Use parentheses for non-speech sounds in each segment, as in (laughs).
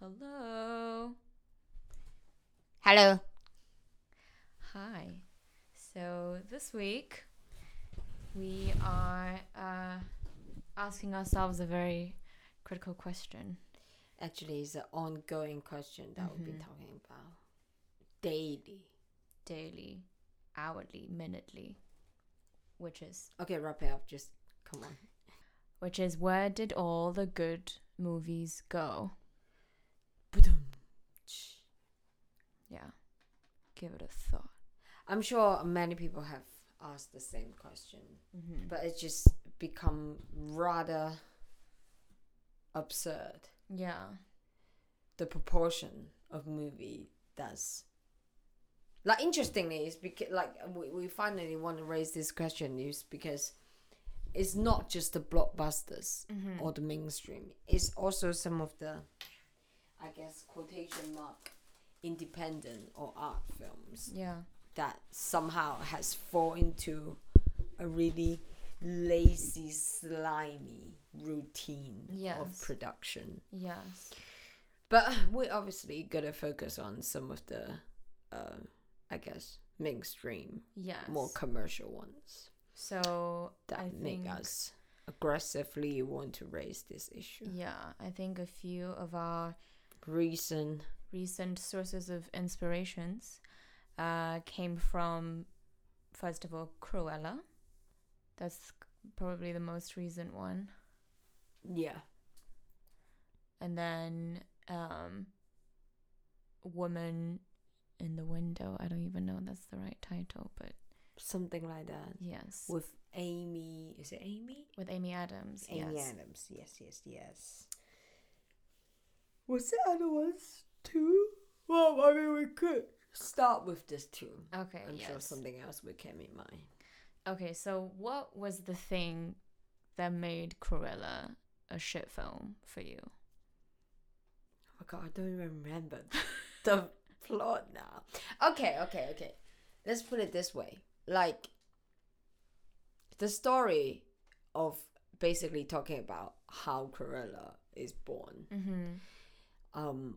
Hello. Hello. Hi. So this week we are uh, asking ourselves a very critical question. Actually, it's an ongoing question that we've been Mhm. talking about daily. daily, hourly, minutely, which is Okay, wrap it up. Just come on. which is where did all the good movies go? Yeah. Give it a thought. I'm sure many people have asked the same question, Mm-hmm. but it's just become rather absurd. Yeah. The proportion of movie that's like interestingly is because like we, we finally want to raise this question is because it's not just the blockbusters Mm-hmm. or the mainstream. It's also some of the, I guess, quotation mark, independent or art films Yeah. that somehow has fall into a really lazy, slimy routine of production. Yes. But we're obviously gotta focus on some of the, uh, I guess, mainstream, Yes. more commercial ones so that I make think us aggressively want to raise this issue. yeah, I think a few of our Reason recent sources of inspirations uh, came from, first of all, Cruella. That's probably the most recent one. Yeah. And then um, Woman in the Window. I don't even know if that's the right title, but Something like that. yes. With Amy. Is it Amy? With Amy Adams. Amy yes. Adams. Yes, yes, yes. Was there other ones too? Well, I mean, we could start with this too. Okay, I'm yes. sure something else would come in mind. Okay, so what was the thing that made Cruella a shit film for you? Oh god, I don't even remember (laughs) the plot now. Okay, okay, okay. Let's put it this way. Like the story of basically talking about how Cruella is born Mm-hmm. Um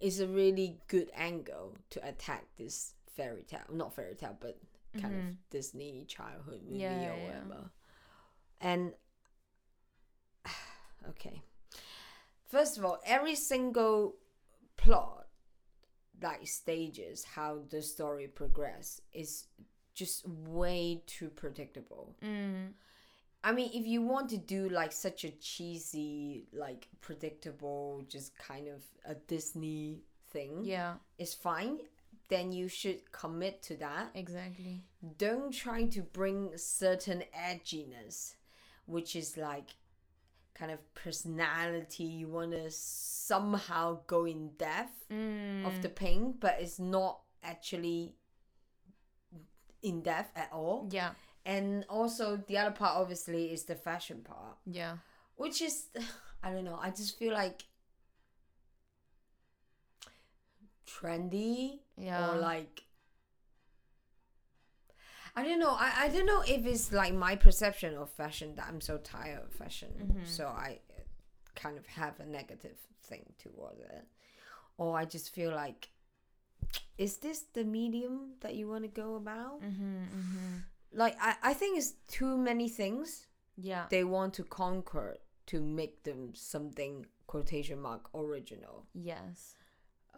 is a really good angle to attack this fairy tale. Not fairy tale, but kind Mhm. of Disney childhood movie Yeah, or yeah. whatever. And (sighs) okay. First of all, every single plot like stages how the story progress is just way too predictable. Mm. I mean, if you want to do like such a cheesy, like predictable, just kind of a Disney thing, Yeah, it's fine. Then you should commit to that. exactly. Don't try to bring certain edginess, which is like kind of personality. You want to somehow go in depth Mm. of the pain, but it's not actually in depth at all. Yeah, And also the other part obviously is the fashion part, yeah. which is (sighs) I don't know, I just feel like trendy Yeah. or like I don't know. I, I don't know if it's like my perception of fashion that I'm so tired of fashion. Mhm. So I uh, kind of have a negative thing towards it. Or I just feel like is this the medium that you want to go about? Mm-hmm, mm-hmm. Like I, I think it's too many things Yeah. they want to conquer to make them something quotation mark original yes.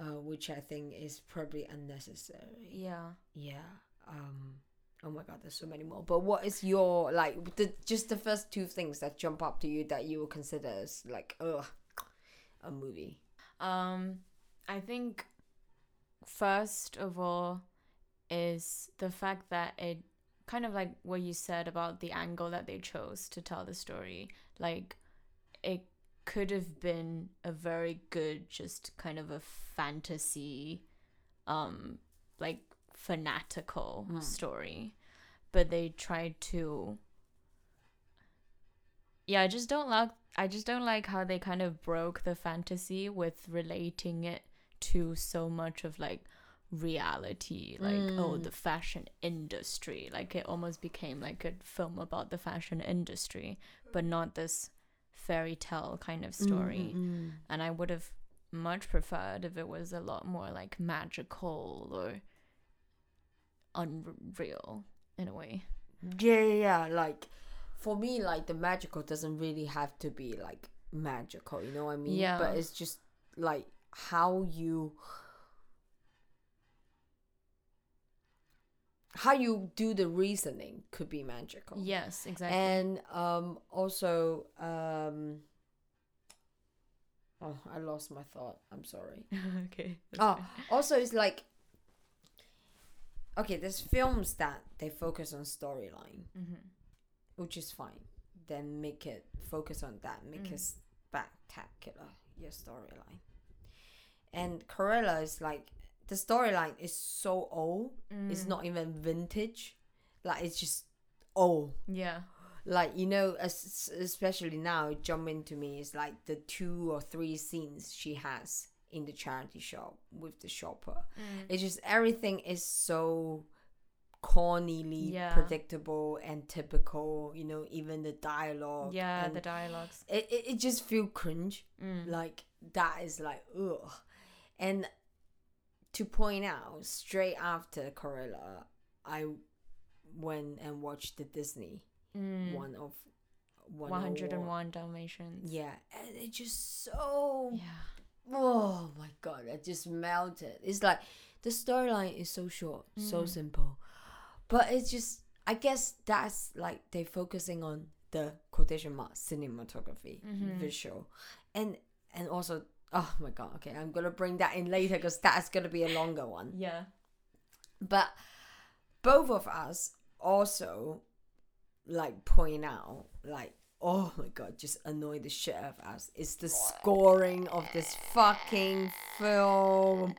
uh, which i think is probably unnecessary Yeah. yeah um oh my god there's so many more but what is your like the just the first two things that jump up to you that you would consider as like ugh a movie Um, I think first of all is the fact that it kind of like what you said about the angle that they chose to tell the story. Like it could have been a very good, just kind of a fantasy, um, like fanatical Mm. story, but they tried to. Yeah, I just don't like. I just don't like how they kind of broke the fantasy with relating it to so much of like reality like oh Mm. the fashion industry like it almost became like a film about the fashion industry but not this fairy tale kind of story Mm, mm, and i would have much preferred if it was a lot more like magical or unreal in a way. Yeah, yeah, yeah. Like for me, like the magical doesn't really have to be like magical. You know what I mean? Yeah. But it's just like how you how you do the reasoning could be magical. Yes, exactly. And um also um oh I lost my thought. I'm sorry. (laughs) okay. Oh, also it's like okay, there's films that they focus on storyline, hmm which is fine. Then make it focus on that, make Mm. it spectacular your storyline. And Cruella is like the storyline is so old. Mm. It's not even vintage. Like it's just old. Yeah. Like you know, especially now, jumping to me is like the two or three scenes she has in the charity shop with the shopper. Mm. It's just everything is so cornily Yeah. predictable and typical. You know, even the dialogue. Yeah, and the dialogues. it, it, it just feel cringe. Mm. Like that is like ugh. And to point out, straight after Cruella, I went and watched the Disney Mm. one of 101 Dalmatians. Yeah, and it just so Yeah. oh my god, it just melted. It's like the storyline is so short, so Mhm. simple, but it's just I guess that's like they're focusing on the quotation mark cinematography, Mhm. visual, and and also oh my god, okay, I'm gonna bring that in later because that's gonna be a longer one. Yeah. But both of us also like point out like oh my god just annoy the shit out of us it's the scoring of this fucking film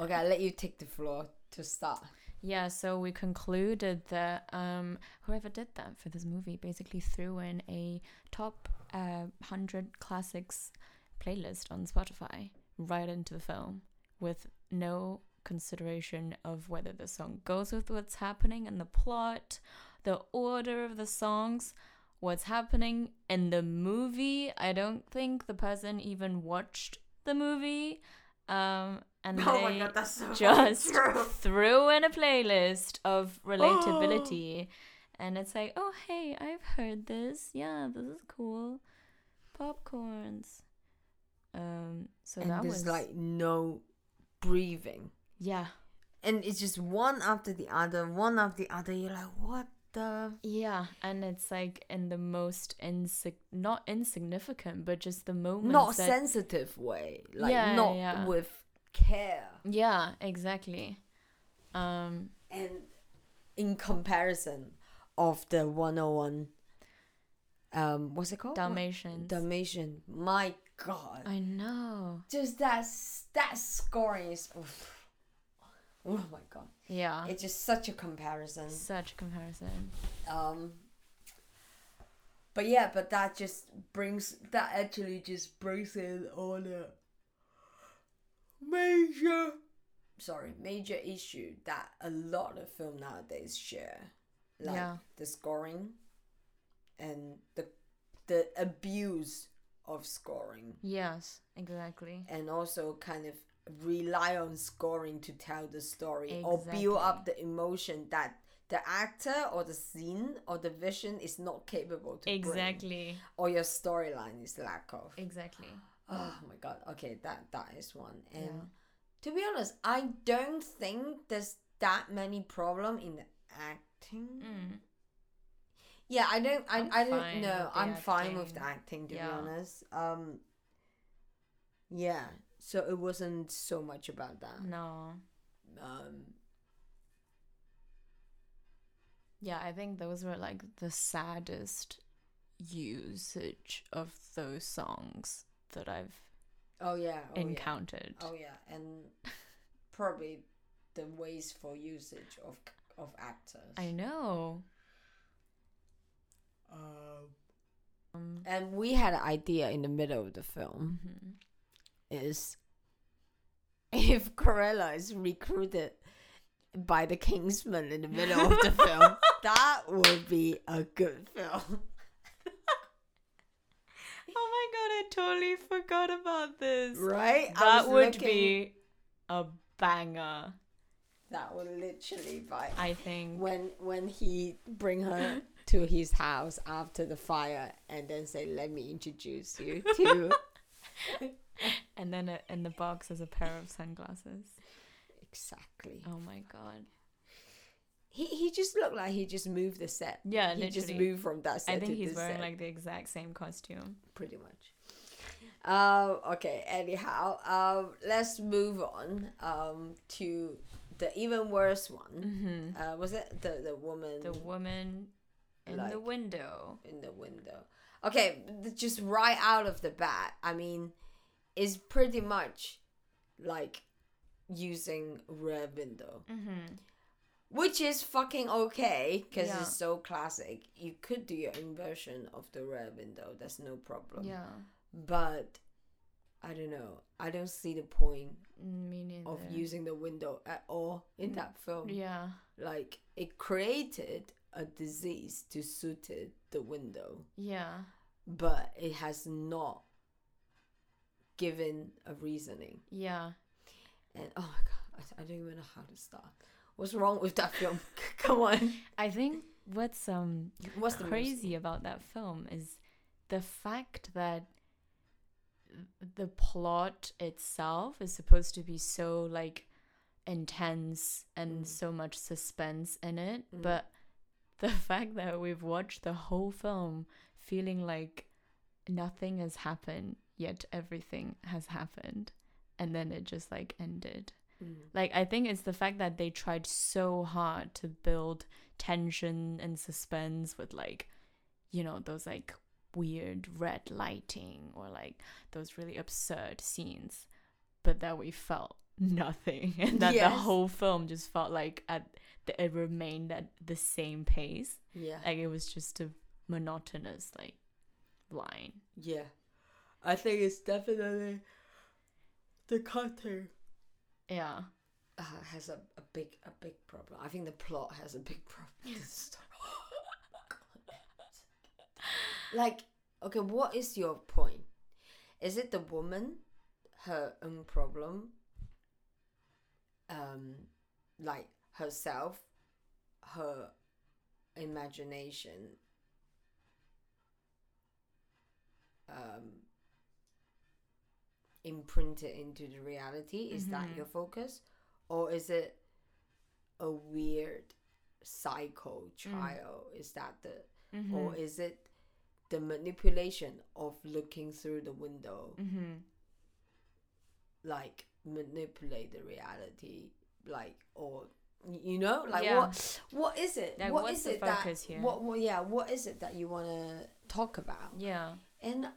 okay i'll let you take the floor to start Yeah, so we concluded that um, whoever did that for this movie basically threw in a top uh, 100 classics playlist on Spotify right into the film with no consideration of whether the song goes with what's happening in the plot, the order of the songs, what's happening in the movie. I don't think the person even watched the movie. Um, and (laughs) they that's so (laughs) just threw in a playlist of (gasps) relatability. And it's like oh hey i've heard this. Yeah this is cool. Popcorns. Um so and that there's was like no breathing. Yeah. And it's just one after the other one after the other. You're like what the yeah and it's like in the most insig- not insignificant but just the moment not that- sensitive way like Yeah, not yeah. with care. Yeah exactly. Um and in comparison of the 101 um what's it called? Dalmatian dalmatian. My god. I know. Just that that scoring is oof. (laughs) oh my god. Yeah. It's just such a comparison. Such a comparison. Um but yeah but that just brings that actually just brings in all the major sorry major issue that a lot of film nowadays share. Like Yeah. the scoring and the the abuse of scoring. Yes, exactly. and also kind of rely on scoring to tell the story or build up the emotion that the actor or the scene or the vision is not capable to bring, Exactly. or your storyline is lack of. Exactly. (sighs) Oh my god. Okay, that that is one. And Yeah. to be honest, I don't think there's that many problem in the acting. Mm. Yeah, I don't. I, I'm I don't know. I'm fine with the acting. acting to Yeah. be honest. Um. Yeah, so it wasn't so much about that. No. Um. Yeah, I think those were like the saddest usage of those songs that I've Oh yeah. Oh encountered. Yeah. Oh yeah, and probably the wasteful usage of of actors. I know. Um. Um, And we had an idea in the middle of the film mhm. Is if Cruella is recruited by the Kingsman in the middle of the film, (laughs) that would be a good film. (laughs) Oh my god, I totally forgot about this. right? That would looking- be a banger, that would literally be I think. when when he bring her to his house after the fire and then say, "Let me introduce you to." (laughs) (laughs) And then uh, in the box is a pair of sunglasses. exactly. Oh my god. He he just looked like he just moved the set. Yeah, he just literally. moved from that set. I think he's wearing set. like the exact same costume. pretty much. Um, okay, anyhow, um, let's move on um, to the even worse one. Mm-hmm. Uh, was it the, the woman The woman in the window. in the window? Okay, just right out of the bat, I mean, is pretty much like using rear window, Mm-hmm. which is fucking okay because Yeah. it's so classic. You could do your own version of the rear window, that's no problem. Yeah. but I don't know. I don't see the point of using the window at all in Mm, that film. Yeah. Like it created a disease to suit it, the window, Yeah. but it has not given a reasoning. Yeah. And oh my god, I, I don't even know how to start. What's wrong with that film? (laughs) Come on. I think what's um What's crazy about that film is the fact that the plot itself is supposed to be so like intense and Mm. so much suspense in it Mm. but the (laughs) fact that we've watched the whole film feeling like nothing has happened yet everything has happened and then it just like ended Mm. like I think it's the fact that they tried so hard to build tension and suspense with like, you know, those like weird red lighting or like those really absurd scenes, but that we felt (laughs) nothing (laughs) and that the whole film just felt like at the, it remained at the same pace. Yeah. Like it was just a monotonous like line. Yeah. I think it's definitely the cutting. Yeah. uh, has a, a big a big problem. I think the plot has a big problem. (laughs) story. like, okay, what is your point? Is it the woman, her own problem, um, like herself, her imagination, um, imprinted into the reality? Is that Mhm. your focus? Or is it a weird psycho trial? Is that the Mm-hmm. or is it the manipulation of looking through the window mm-hmm. like manipulate the reality like or you know like Yeah. what what is it Like, what is it that here? what, what yeah what is it that you want to talk about Yeah. and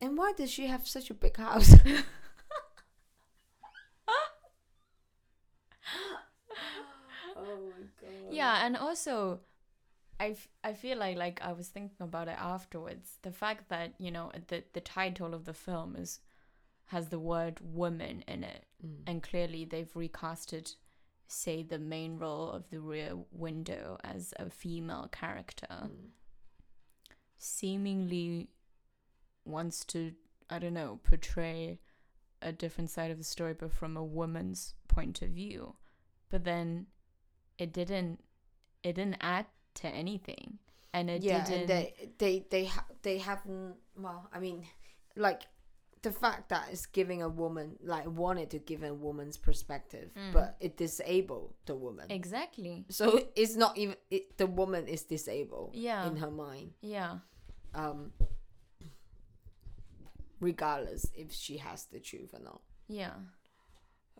and why does she have such a big house oh my god Yeah, and also I, f- I feel like like I was thinking about it afterwards. The fact that, you know, the the title of the film is has the word woman in it Mm. and clearly they've recasted say the main role of the rear window as a female character Mm. seemingly wants to I don't know, portray a different side of the story but from a woman's point of view. But then it didn't it didn't add to anything. And it yeah, didn't and they they they ha- they haven't. Well, I mean, like the fact that it's giving a woman like wanted to give a woman's perspective, Mm. but it disabled the woman. Exactly. so it's not even it, the woman is disabled Yeah. in her mind. Yeah. Um, regardless if she has the truth or not. Yeah.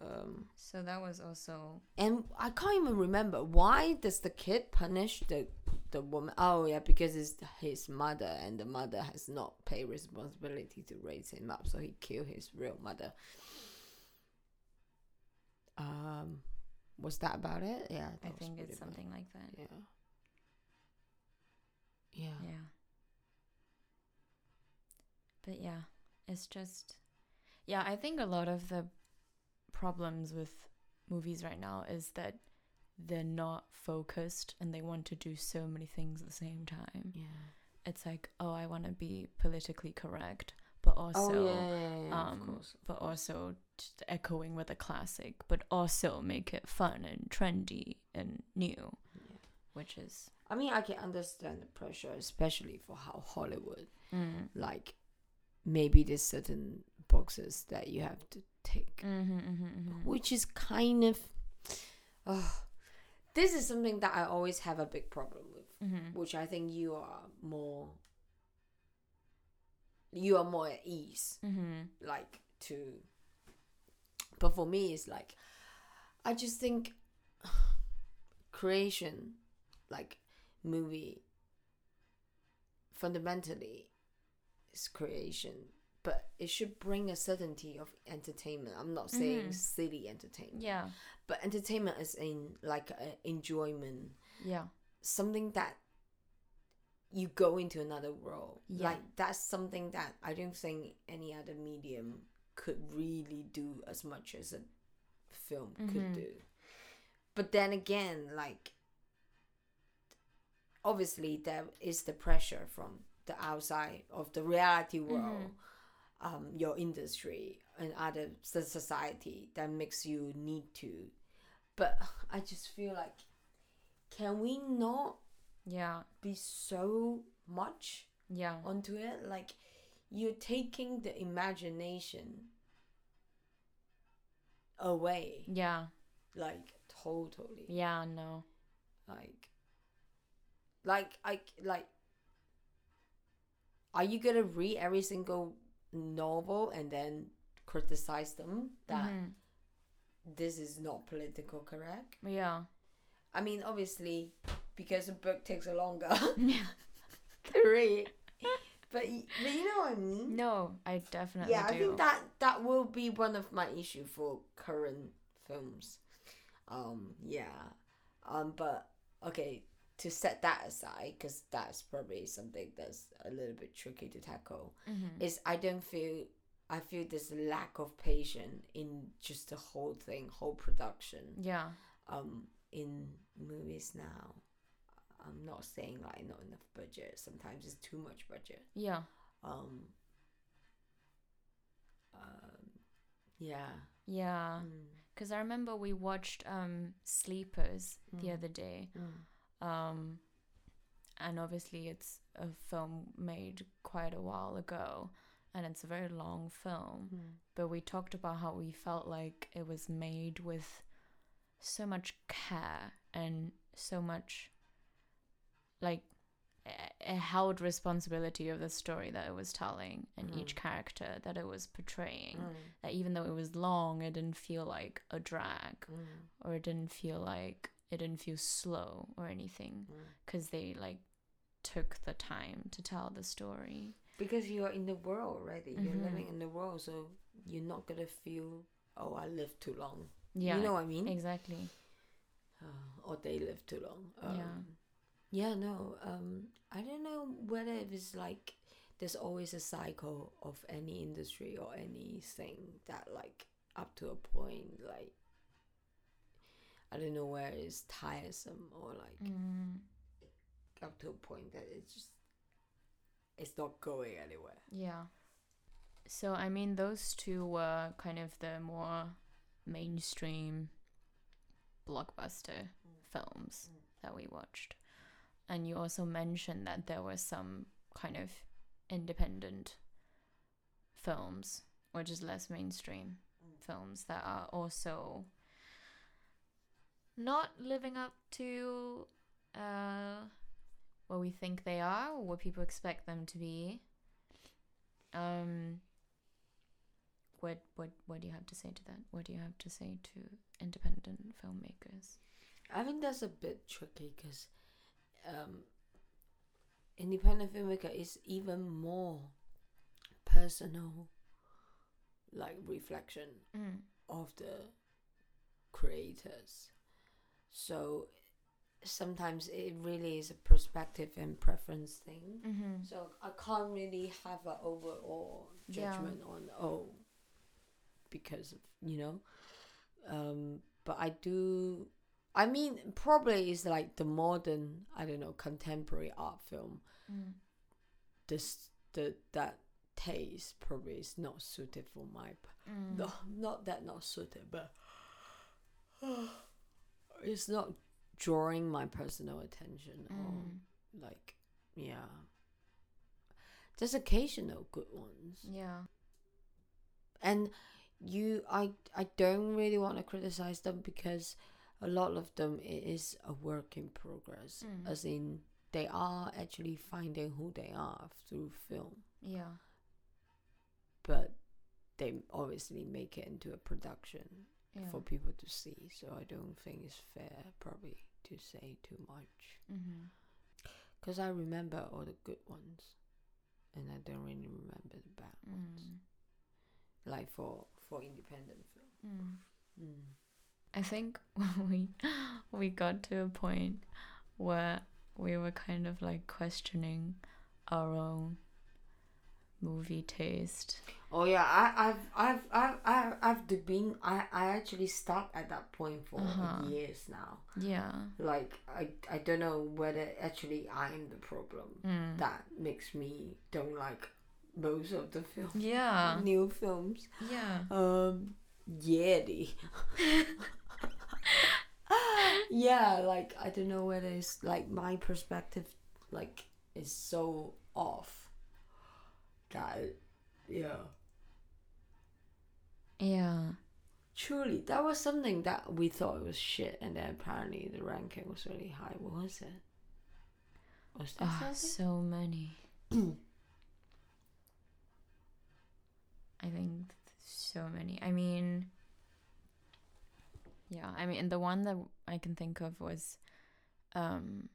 Um, So that was also and I can't even remember why does the kid punish the the woman? Oh yeah, because it's his mother, and the mother has not paid responsibility to raise him up, so he killed his real mother. Um, was that about it? Yeah, I think it's something like that. Yeah. Yeah. Yeah. But yeah, it's just yeah, I think a lot of the problems with movies right now is that they're not focused and they want to do so many things at the same time. Yeah. It's like, oh, I want to be politically correct, but also oh yeah, yeah, yeah, um, but also just echoing with a classic, but also make it fun and trendy and new, Yeah. which is I mean, I can understand the pressure, especially for how Hollywood mm, like maybe there's certain boxes that you have to take, mm-hmm, mm-hmm, mm-hmm. which is kind of. Oh, this is something that I always have a big problem with, Mm-hmm. which I think you are more. You are more at ease, Mm-hmm. like to. But for me, it's like, I just think (sighs) creation, like movie, fundamentally is creation, but it should bring a certainty of entertainment. I'm not saying Mhm. silly entertainment, Yeah, but entertainment is in like a enjoyment, yeah, something that you go into another world. Yeah. Like that's something that I don't think any other medium could really do as much as a film Mhm. could do. But then again, like obviously there is the pressure from the outside of the reality world, um, your industry and other so- society that makes you need to. But I just feel like, can we not yeah, be so much yeah, onto it? Like, you're taking the imagination away, yeah, like totally. yeah. No, like like i like are you gonna read every single novel and then criticize them that Mhm. this is not political correct? Yeah, i mean obviously because a book takes a longer. (laughs) (laughs) To read. But, but you know what i mean? No, I definitely yeah do. i think that that will be one of my issue for current films. Um yeah. Um but okay to set that aside because that's probably something that's a little bit tricky to tackle Mhm. is i don't feel i feel this lack of patience in just the whole thing whole production Yeah, um in movies now i'm not saying like not enough budget sometimes it's too much budget yeah, um um yeah yeah. Mm, Because I remember we watched um Sleepers the Mm. other day. mm, Um, and obviously it's a film made quite a while ago, and it's a very long film. mm, But we talked about how we felt like it was made with so much care and so much like it held responsibility of the story that it was telling and each Mm. character that it was portraying mm, that even though it was long it didn't feel like a drag mm, or it didn't feel like it didn't feel slow or anything mm. because they like took the time to tell the story because you're in the world already you're Mhm. living in the world so you're not gonna feel oh i lived too long yeah you know what i mean exactly uh, (sighs) or they live too long Yeah. um, yeah no um i don't know whether if it's like there's always a cycle of any industry or anything that like up to a point like i don't know where it's tiresome or like mm, up to a point that it's just it's not going anywhere. Yeah. So i mean those two were kind of the more mainstream blockbuster films Mm. that we watched. And you also mentioned that there were some kind of independent films or just less mainstream Mm. films that are also not living up to uh, what we think they are or what people expect them to be. Um, what what what do you have to say to that? What do you have to say to independent filmmakers? I think that's a bit tricky because um, independent filmmaker is even more personal, like reflection Mm. of the creators. So sometimes it really is a perspective and preference thing. Mm-hmm. So I can't really have an overall Yeah. judgment on oh because of you know. Um but I do I mean probably it's like the modern I don't know contemporary art film Mm. this the that taste probably is not suited for my Mm. no not that not suited but (sighs) (sighs) it's not drawing my personal attention or Mm. like yeah there's occasional good ones Yeah. and you i i don't really want to criticize them because a lot of them it is a work in progress Mm. as in they are actually finding who they are through film Yeah. but they obviously make it into a production Yeah. for people to see so i don't think it's fair probably to say too much mm-hmm. because i remember all the good ones and i don't really remember the bad ones Mm. like for for independent film Mm. mm. I think (laughs) we (laughs) we got to a point where we were kind of like questioning our own movie taste. Oh yeah, I, I've I've I've I've I've been I, I actually stopped at that point for Uh-huh. years now. Yeah. Like I I don't know whether actually I'm the problem Mm. that makes me don't like most of the film Yeah. (laughs) new films. Yeah. Um Yeti. (laughs) yeah, like I don't know whether it's like my perspective like is so off that yeah. Yeah. Truly, that was something that we thought was shit, and then apparently the ranking was really high. What was it? Was that something? so many. I think so many. I mean, yeah. I mean, the one that I can think of was, um,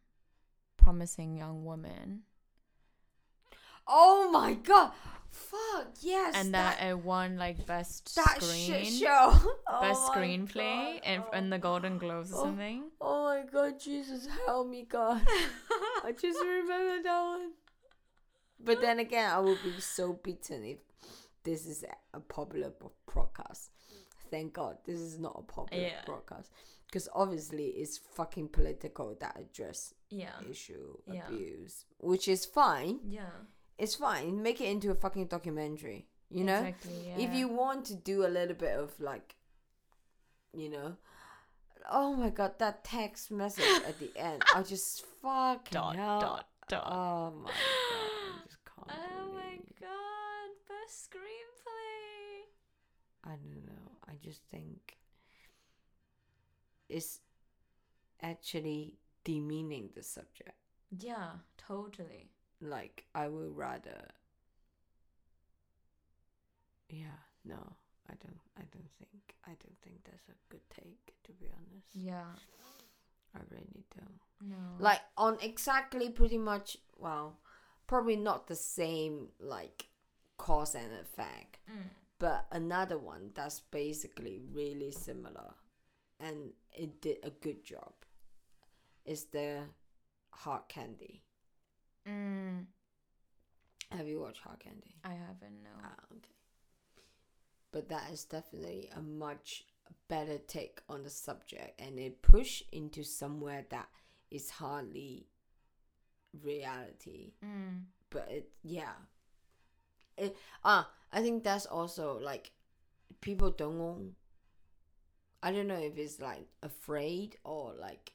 promising young woman, Oh my god! Fuck yes! and that, it won like best that screen, shit show. (laughs) Oh best Oh screenplay, God. and oh. in the Golden Globes or Oh. something. Oh my god, Jesus, help me, God. (laughs) I just remember that one. But then again, I would be so beaten if this is a- popular po- broadcast. Thank God, this is not a popular Yeah. broadcast. Because obviously, it's fucking political that address Yeah. issue, Yeah. abuse, which is fine. Yeah. It's fine. Make it into a fucking documentary. You know? Exactly. Yeah. if you want to do a little bit of like you know oh my god that text message at the end i (laughs) just fucking dot hell. dot dot. oh my god I just (laughs) can't Oh my god, best screenplay. i don't know i just think it's actually demeaning the subject Yeah, totally. Like i would rather yeah no i don't i don't think i don't think that's a good take to be honest Yeah. I really don't. No. Like on exactly pretty much well, probably not the same like cause and effect, Mm. but another one that's basically really similar and it did a good job is the Hard Candy. Mm. Have you watched Hard Candy? I haven't no. Ah, okay. But that is definitely a much better take on the subject and it push into somewhere that is hardly reality. Mm. But it yeah. It ah, I think that's also like people don't I don't know if it's like afraid or like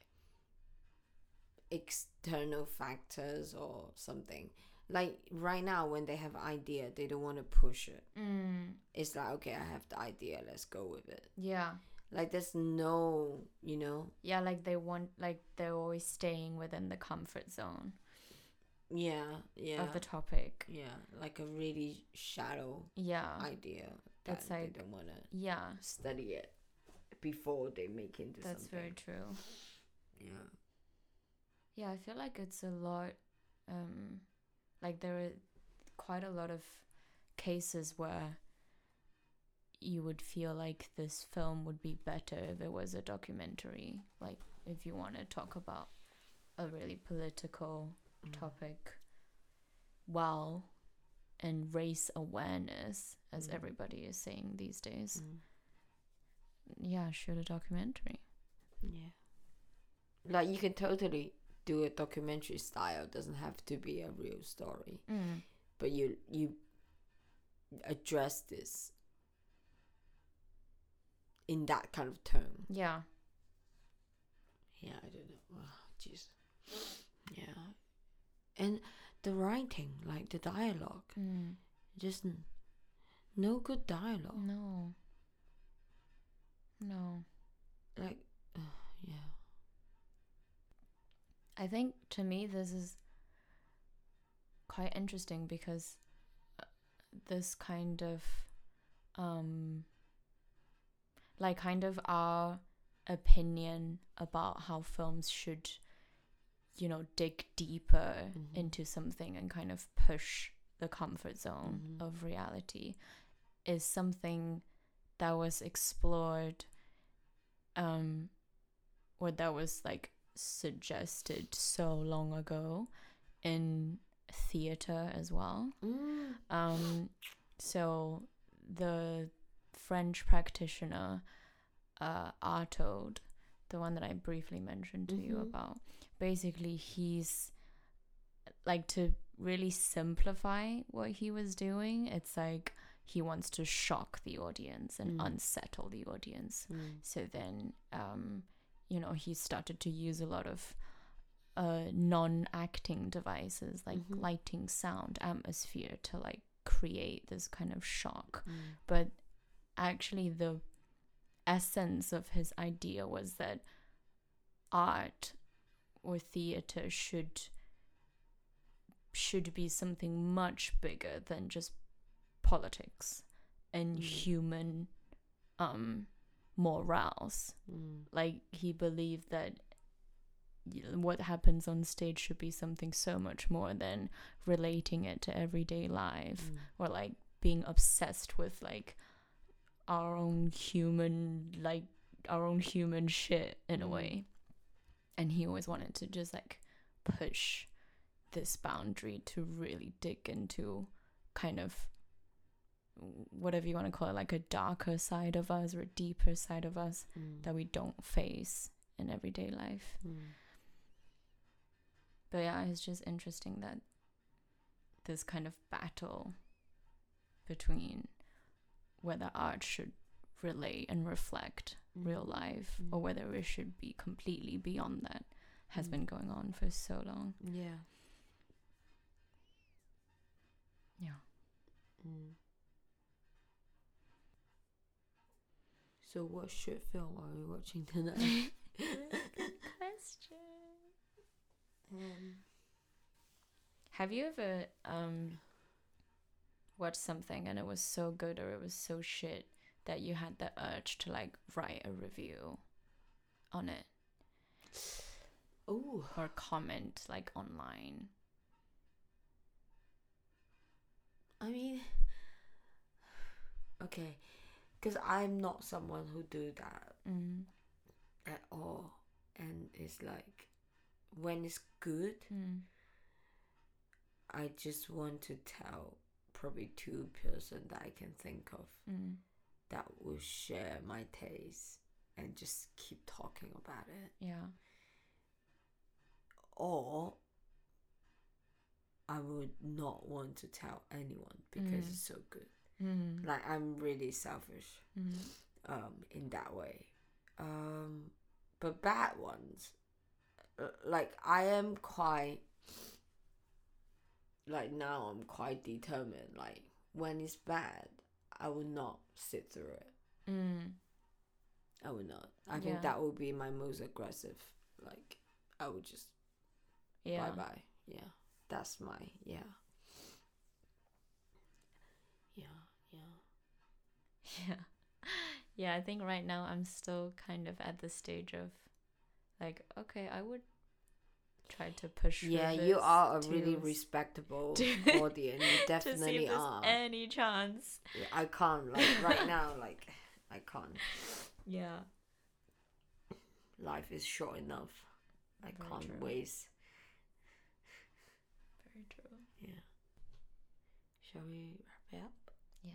external factors or something. Like right now when they have idea, they don't want to push it Mm. it's like okay i have the idea let's go with it Yeah. like there's no you know Yeah, like they want like they're always staying within the comfort zone yeah yeah of the topic. yeah like a really shallow Yeah. idea that It's they don't want to yeah. study it before they make into That's something very true. yeah Yeah, I feel like it's a lot um like there are quite a lot of cases where you would feel like this film would be better if it was a documentary. Like if you want to talk about a really political Mm. topic well and race awareness as Mm. everybody is saying these days. Mm. Yeah, shoot a documentary. yeah like you can totally do a documentary style doesn't have to be a real story Mm. but you you address this in that kind of tone. Yeah. Yeah, I don't know. Oh, jeez. Yeah. And the writing, like the dialogue, Mm. just no good dialogue. No. No. Like, uh, yeah. I think to me this is quite interesting because uh, this kind of um like kind of our opinion about how films should you know dig deeper Mhm. into something and kind of push the comfort zone Mhm. of reality is something that was explored um or that was like suggested so long ago in theater as well. Mm. Um, so the French practitioner uh, Artaud, the one that I briefly mentioned to you Mhm. about, basically he's like to really simplify what he was doing. It's like he wants to shock the audience and Mm. unsettle the audience. Mm. So then, um, you know, he started to use a lot of uh, non-acting devices like Mhm. lighting, sound, atmosphere to like create this kind of shock. Mm. But actually, the essence of his idea was that art or theater should should be something much bigger than just politics and Mm. human um morals Mm. like he believed that what happens on stage should be something so much more than relating it to everyday life Mm. or like being obsessed with like our own human like our own human shit in a Mm. way and he always wanted to just like push this boundary to really dig into kind of whatever you want to call it like a darker side of us or a deeper side of us Mm. that we don't face in everyday life. Mm. But yeah, it's just interesting that this kind of battle between whether art should relate and reflect real Mm. life or Mm. whether it should be completely beyond that has Mm. been going on for so long. Yeah. Yeah. So, what short film are we watching tonight? (laughs) (laughs) question. um, Have you ever um watched something and it was so good or it was so shit that you had the urge to like write a review on it oh, or comment like online? I mean, (sighs) okay, because I'm not someone who do that Mm. at all, and it's like when it's good, Mm. I just want to tell probably two person that I can think of Mm. that will share my taste and just keep talking about it. Yeah. Or I would not want to tell anyone because Mm. it's so good. Mm. Like I'm really selfish Mm. um in that way. Um but bad ones uh, like I am quite like now I'm quite determined like when it's bad I will not sit through it. Mm. I would not. I Yeah. think that would be my most aggressive. Like I would just Yeah. bye bye. Yeah. That's my. Yeah, yeah. (laughs) Yeah. Yeah, I think right now I'm still kind of at the stage of like, okay, I would try to push. Yeah, you are a really respectable (laughs) to- audience. You (laughs) to see if definitely are. any chance. Yeah, I can't like right now. Like I can't. Yeah. Life is short enough. I Very can't true. waste. Very true. Yeah. Shall we wrap it up? Yeah.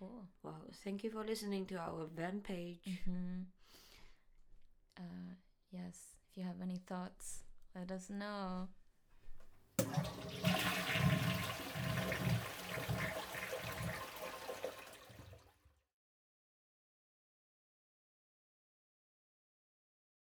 Cool. Well, thank you for listening to our event page. Mm-hmm. Uh, yes. If you have any thoughts, let us know.